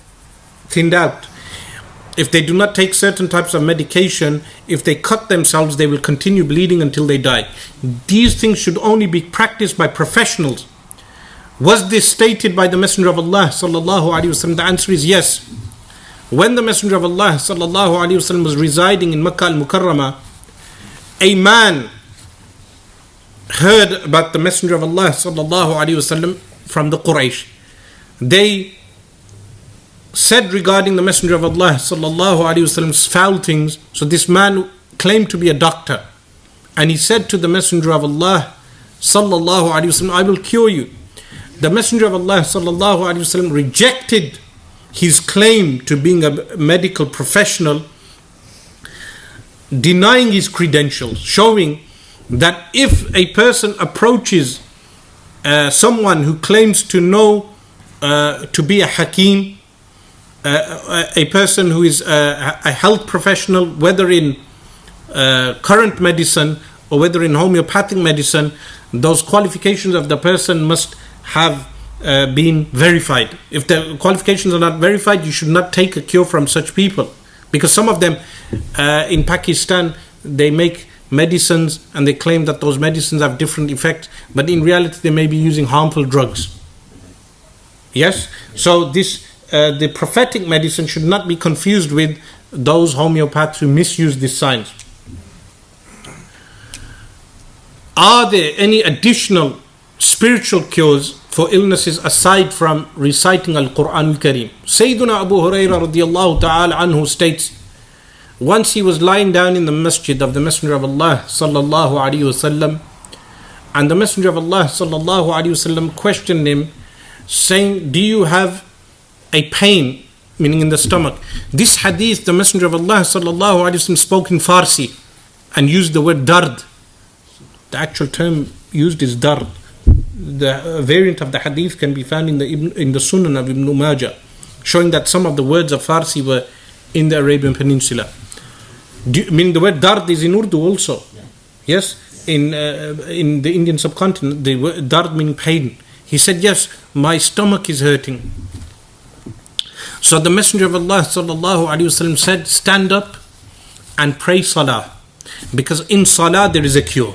thinned out. If they do not take certain types of medication, if they cut themselves, they will continue bleeding until they die. These things should only be practiced by professionals. Was this stated by the Messenger of Allah? The answer is yes. When the Messenger of Allah wasallam was residing in Makkah al-Mukarramah, a man heard about the Messenger of Allah wasallam from the Quraysh. They said regarding the Messenger of Allah wasallam's foul things. So this man claimed to be a doctor, and he said to the Messenger of Allah wasallam, "I will cure you." The Messenger of Allah wasallam rejected his claim to being a medical professional, denying his credentials, showing that if a person approaches uh, someone who claims to know uh, to be a hakim, uh, a person who is a, a health professional, whether in uh, current medicine or whether in homeopathic medicine, those qualifications of the person must have uh, been verified. If the qualifications are not verified, you should not take a cure from such people. Because some of them uh, in Pakistan, they make medicines and they claim that those medicines have different effects, but in reality, they may be using harmful drugs. Yes? So, this uh, the prophetic medicine should not be confused with those homeopaths who misuse this science. Are there any additional spiritual cures for illnesses aside from reciting Al Quran Al Kareem? Sayyidina Abu Hurairah ta'ala anhu states, once he was lying down in the masjid of the Messenger of Allah sallallahu alaihi wasallam, and the Messenger of Allah sallallahu alaihi wasallam questioned him, saying, "Do you have a pain, meaning in the stomach?" This hadith, the Messenger of Allah sallallahu alaihi wasallam spoke in Farsi, and used the word dard. The actual term used is dard. The variant of the hadith can be found in the in the Sunan of Ibn Majah, showing that some of the words of Farsi were in the Arabian Peninsula. Do, meaning the word dard is in Urdu also. Yes, in uh, in the Indian subcontinent, the word dard meaning pain. He said, "Yes, my stomach is hurting." So the Messenger of Allah sallallahu wasallam said, "Stand up and pray salah, because in salah there is a cure."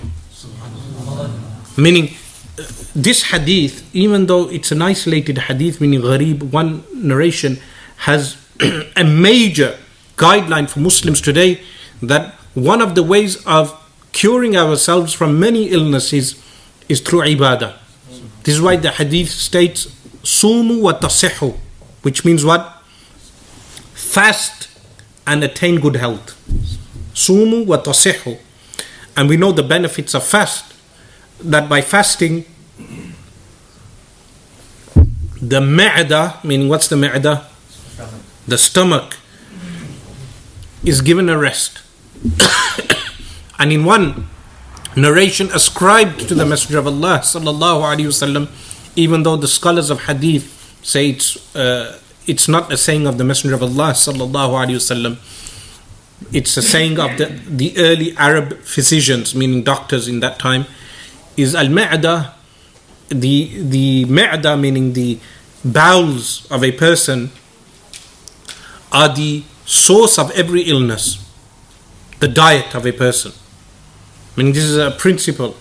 Meaning, this hadith, even though it's an isolated hadith, meaning gharib, one narration, has a major guideline for Muslims today that one of the ways of curing ourselves from many illnesses is through ibadah. This is why the hadith states sumu wa tasihu, which means what? Fast and attain good health. Sumu wa tasihu. And we know the benefits of fast, that by fasting, the ma'da, meaning what's the ma'da? The stomach is given a rest. and in one narration ascribed to the Messenger of Allah sallallahu wasallam, even though the scholars of hadith say it's uh, it's not a saying of the Messenger of Allah sallallahu wasallam. It's a saying of the, the early Arab physicians, meaning doctors in that time. Is al ma'da the the ma'da meaning the bowels of a person are the source of every illness the diet of a person. I mean, this is a principle.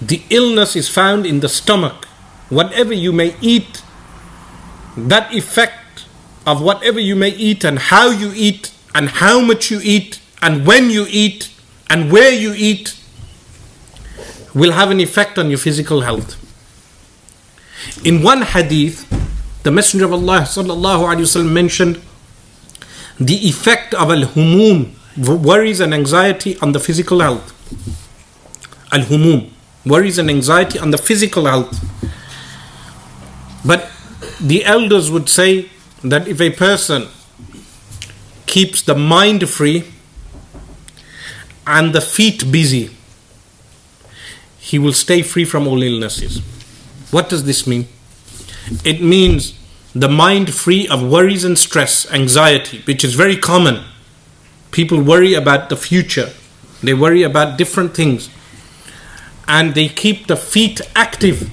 The illness is found in the stomach. Whatever you may eat, that effect of whatever you may eat and how you eat and how much you eat and when you eat and where you eat will have an effect on your physical health. In one hadith, the Messenger of Allah sallallahu mentioned the effect of al humum, worries and anxiety on the physical health. Al humum, worries and anxiety on the physical health. But the elders would say that if a person keeps the mind free and the feet busy, he will stay free from all illnesses. What does this mean? It means the mind free of worries and stress, anxiety, which is very common. People worry about the future, they worry about different things, and they keep the feet active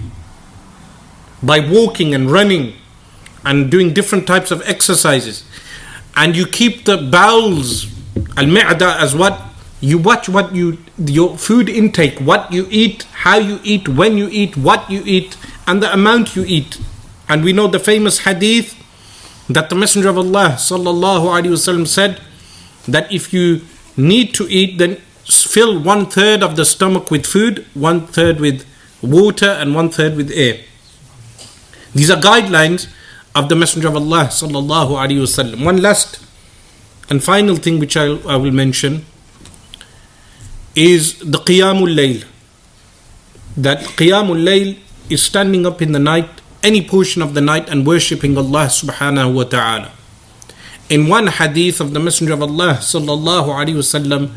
by walking and running and doing different types of exercises. And you keep the bowels, al mi'da, as what you watch what you your food intake, what you eat, how you eat, when you eat, what you eat, and the amount you eat. And we know the famous hadith that the Messenger of Allah sallallahu alaihi wasallam said that if you need to eat, then fill one third of the stomach with food, one third with water, and one third with air. These are guidelines of the Messenger of Allah sallallahu alaihi wasallam. One last and final thing which I, I will mention is the Qiyamul Layl. That Qiyamul Layl is standing up in the night, any portion of the night, and worshipping Allah subhanahu wa ta'ala. In one hadith of the Messenger of Allah sallallahu alaihi wasallam,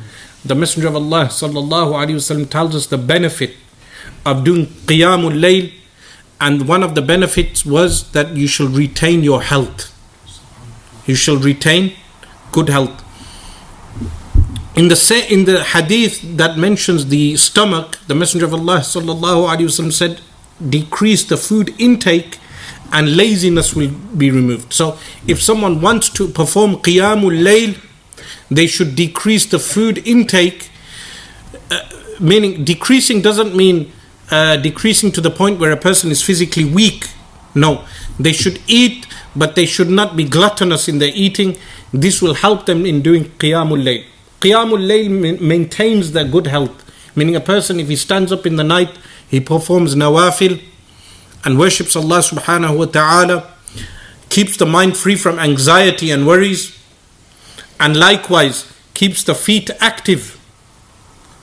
the Messenger of Allah sallallahu alaihi wasallam tells us the benefit of doing Qiyamul Layl, and one of the benefits was that you shall retain your health. You shall retain good health. In the say, in the hadith that mentions the stomach, the Messenger of Allah sallallahu alaihi wasallam said, "Decrease the food intake, and laziness will be removed." So, if someone wants to perform qiyamul layl, they should decrease the food intake. Uh, meaning, decreasing doesn't mean uh, decreasing to the point where a person is physically weak. No, they should eat, but they should not be gluttonous in their eating. This will help them in doing qiyamul layl. Qiyamul layl maintains their good health. Meaning, a person, if he stands up in the night, he performs nawafil and worships Allah subhanahu wa ta'ala, keeps the mind free from anxiety and worries, and likewise keeps the feet active.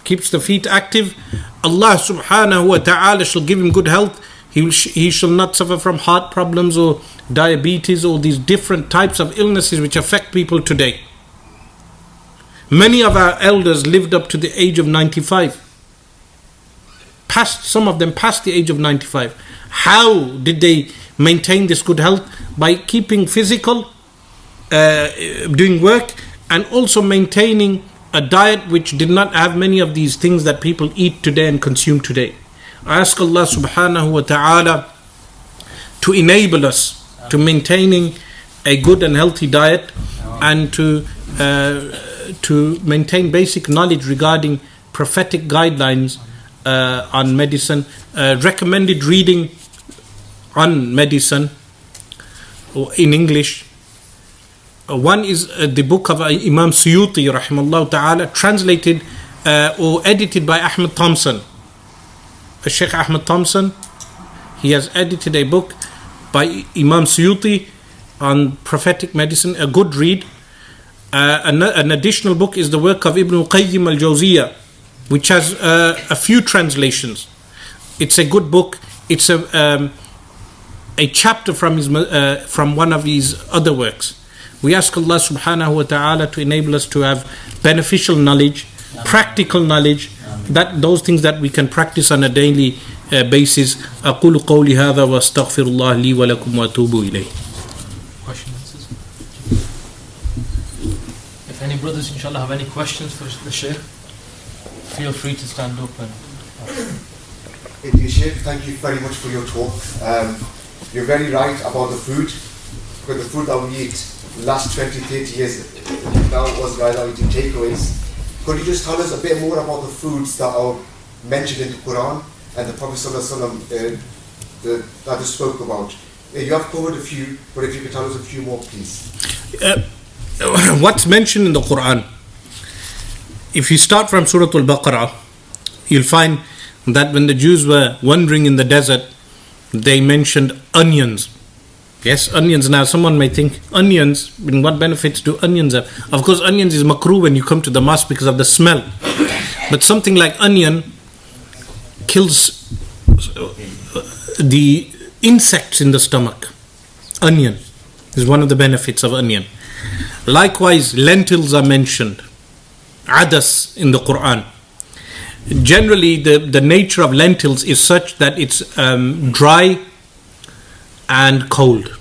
Keeps the feet active. Allah subhanahu wa ta'ala shall give him good health. He, will, he shall not suffer from heart problems or diabetes or these different types of illnesses which affect people today. Many of our elders lived up to the age of 95. Past, some of them past the age of 95. How did they maintain this good health? By keeping physical, uh, doing work, and also maintaining a diet which did not have many of these things that people eat today and consume today. I ask Allah subhanahu wa ta'ala to enable us to maintaining a good and healthy diet and to uh, to maintain basic knowledge regarding prophetic guidelines uh, on medicine, uh, recommended reading on medicine in English. Uh, one is uh, the book of uh, Imam Suyuti, rahimahullah ta'ala, translated or edited by Ahmed Thomson. Sheikh Ahmed Thomson, he has edited a book by Imam Suyuti on prophetic medicine, a good read. Uh, an, an, additional book is the work of Ibn Qayyim al Jawziyah, which has uh, a few translations. It's a good book. It's a um, a chapter from his uh, from one of his other works. We ask Allah Subhanahu wa Taala to enable us to have beneficial knowledge, practical knowledge, that those things that we can practice on a daily basis أقول قولي هذا وأستغفر الله لي ولكم وأتوب إليه Any brothers inshallah have any questions for the Shaykh, feel free to stand up and Dear Sheikh, thank you very much for your talk. Um, you're very right about the food, because the food that we eat last 20, 30 years now was guys are eating takeaways. Could you just tell us a bit more about the foods that are mentioned in the Quran and the Prophet ﷺ, uh, the, that I spoke about. Uh, you have covered a few, but if you could tell us a few more, please. Uh, what's mentioned in the Quran? If you start from Surah Al Baqarah, you'll find that when the Jews were wandering in the desert, they mentioned onions. Yes, onions. Now, someone may think onions. What benefits do onions have? Of course, onions is makruh when you come to the mosque because of the smell. But something like onion kills uh, the insects in the stomach. Onion is one of the benefits of onion. Likewise, lentils are mentioned. Adas in the Quran. Generally, the, the nature of lentils is such that it's um, dry and cold.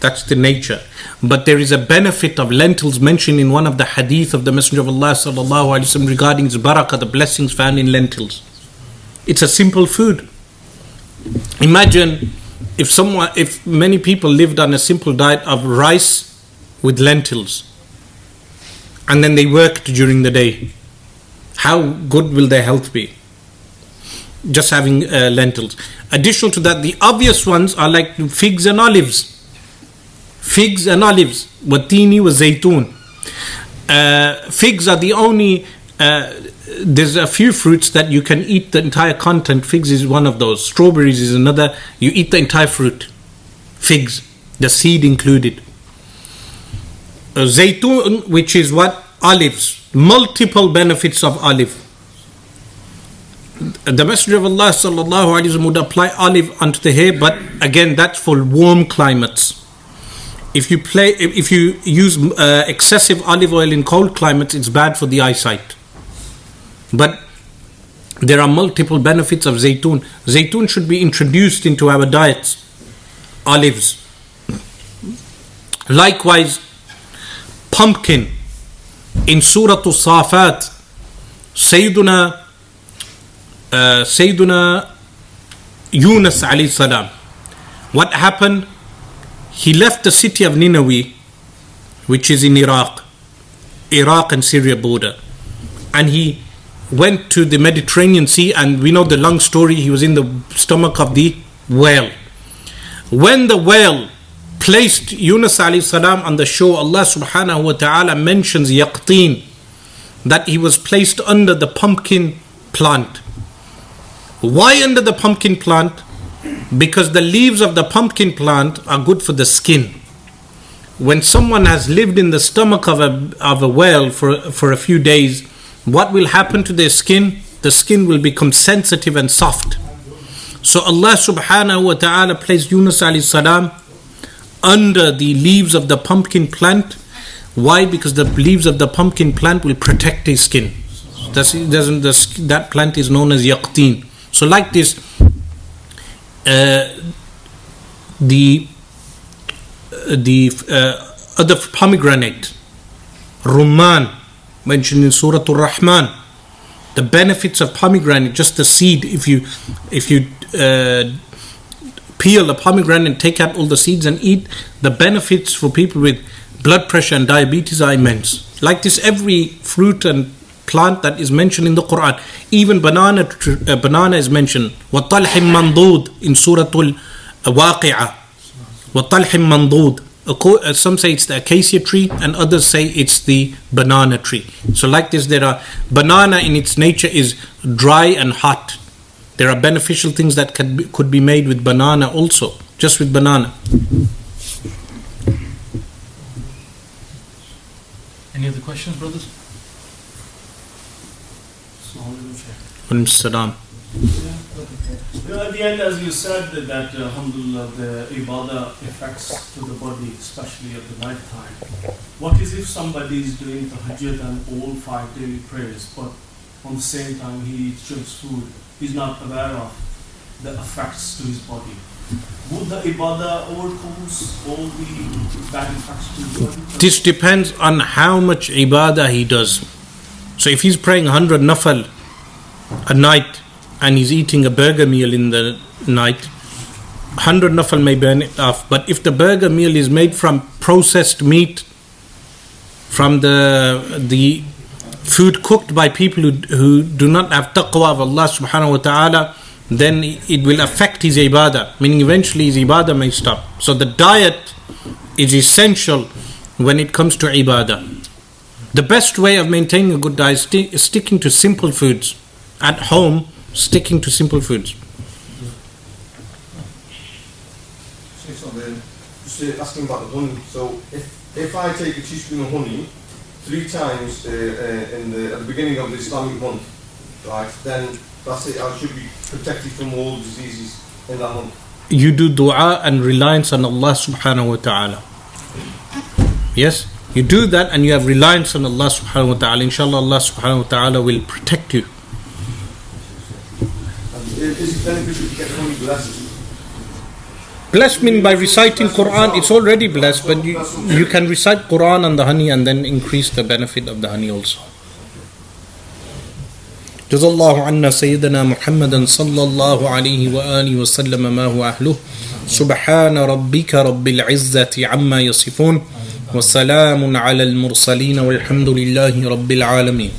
That's the nature. But there is a benefit of lentils mentioned in one of the hadith of the Messenger of Allah sallallahu regarding its barakah, the blessings found in lentils. It's a simple food. Imagine if someone, if many people lived on a simple diet of rice with lentils, and then they worked during the day. How good will their health be? just having uh, lentils. Additional to that, the obvious ones are like figs and olives. Figs and olives. Watini was zaytun. Uh, figs are the only. Uh, there's a few fruits that you can eat the entire content. Figs is one of those. Strawberries is another. You eat the entire fruit. Figs, the seed included. Uh, zaytun, which is what olives. Multiple benefits of olive the Messenger of Allah sallallahu wasallam would apply olive onto the hair, but again, that's for warm climates. If you play, if if you use uh, excessive olive oil in cold climates, it's bad for the eyesight. But there are multiple benefits of zaytun. Zaytun should be introduced into our diets. Olives. Likewise, pumpkin. In Surah Safat, Sayyiduna uh, Sayyiduna Yunus alayhi salam. What happened? He left the city of Nineveh, which is in Iraq, Iraq and Syria border, and he went to the Mediterranean Sea. And we know the long story. He was in the stomach of the whale. When the whale placed Yunus alayhi salam on the shore, Allah subhanahu wa ta'ala mentions yaqteen, that he was placed under the pumpkin plant. Why under the pumpkin plant? Because the leaves of the pumpkin plant are good for the skin. When someone has lived in the stomach of a, of a whale for, for a few days, what will happen to their skin? The skin will become sensitive and soft. So Allah subhanahu wa ta'ala placed Yunus alayhi salam under the leaves of the pumpkin plant. Why? Because the leaves of the pumpkin plant will protect his skin. That's, doesn't, that plant is known as yaqteen. So, like this, uh, the uh, the uh, other pomegranate, rumman, mentioned in Surah Al-Rahman, the benefits of pomegranate, just the seed. If you if you uh, peel a pomegranate, take out all the seeds and eat, the benefits for people with blood pressure and diabetes are immense. Like this, every fruit and plant that is mentioned in the Quran. Even banana, uh, banana is mentioned. وَطَلْحٍ مَنْضُودٍ in Surah Al-Waqi'ah. وَطَلْحٍ مَنْضُودٍ Some say it's the acacia tree and others say it's the banana tree. So like this there are, banana in its nature is dry and hot. there are beneficial things that could be, could be made with banana also, just with banana. Any other questions, brothers? Alaikum salam. You know, at the end, as you said, that, that uh, alhamdulillah, the ibadah affects to the body, especially at the night time. What is if somebody is doing tahajjud and all five daily prayers, but on the same time he eats just food, he's not aware of the effects to his body? Would the ibadah overcomes all the bad effects to the body? This depends on how much ibadah he does. So if he's praying 100 nafal a night and he's eating a burger meal in the night, 100 nafal may burn it off. But if the burger meal is made from processed meat, from the the food cooked by people who, who do not have taqwa of Allah subhanahu wa ta'ala, then it will affect his ibadah, meaning eventually his ibadah may stop. So the diet is essential when it comes to ibadah. The best way of maintaining a good diet is, sti- sticking to simple foods. At home, sticking to simple foods. Asking about the honey. So if, if I take a teaspoon of honey three times uh, uh, in the, at the beginning of the Islamic month, right, then that's it. I should be protected from all diseases in that month. You do dua and reliance on Allah subhanahu wa ta'ala. Yes? You do that and you have reliance on Allah subhanahu wa ta'ala. Inshallah, Allah subhanahu wa ta'ala will protect you. And is it beneficial to get the honey blessed? Blessed mean by reciting Quran, it's already blessed, but you, you can recite Quran on the honey and then increase the benefit of the honey also. جزا الله عنا سيدنا محمدا صلى الله عليه وآله وسلم ما هو أهله سبحان ربك رب العزة عما يصفون وسلام على المرسلين والحمد لله رب العالمين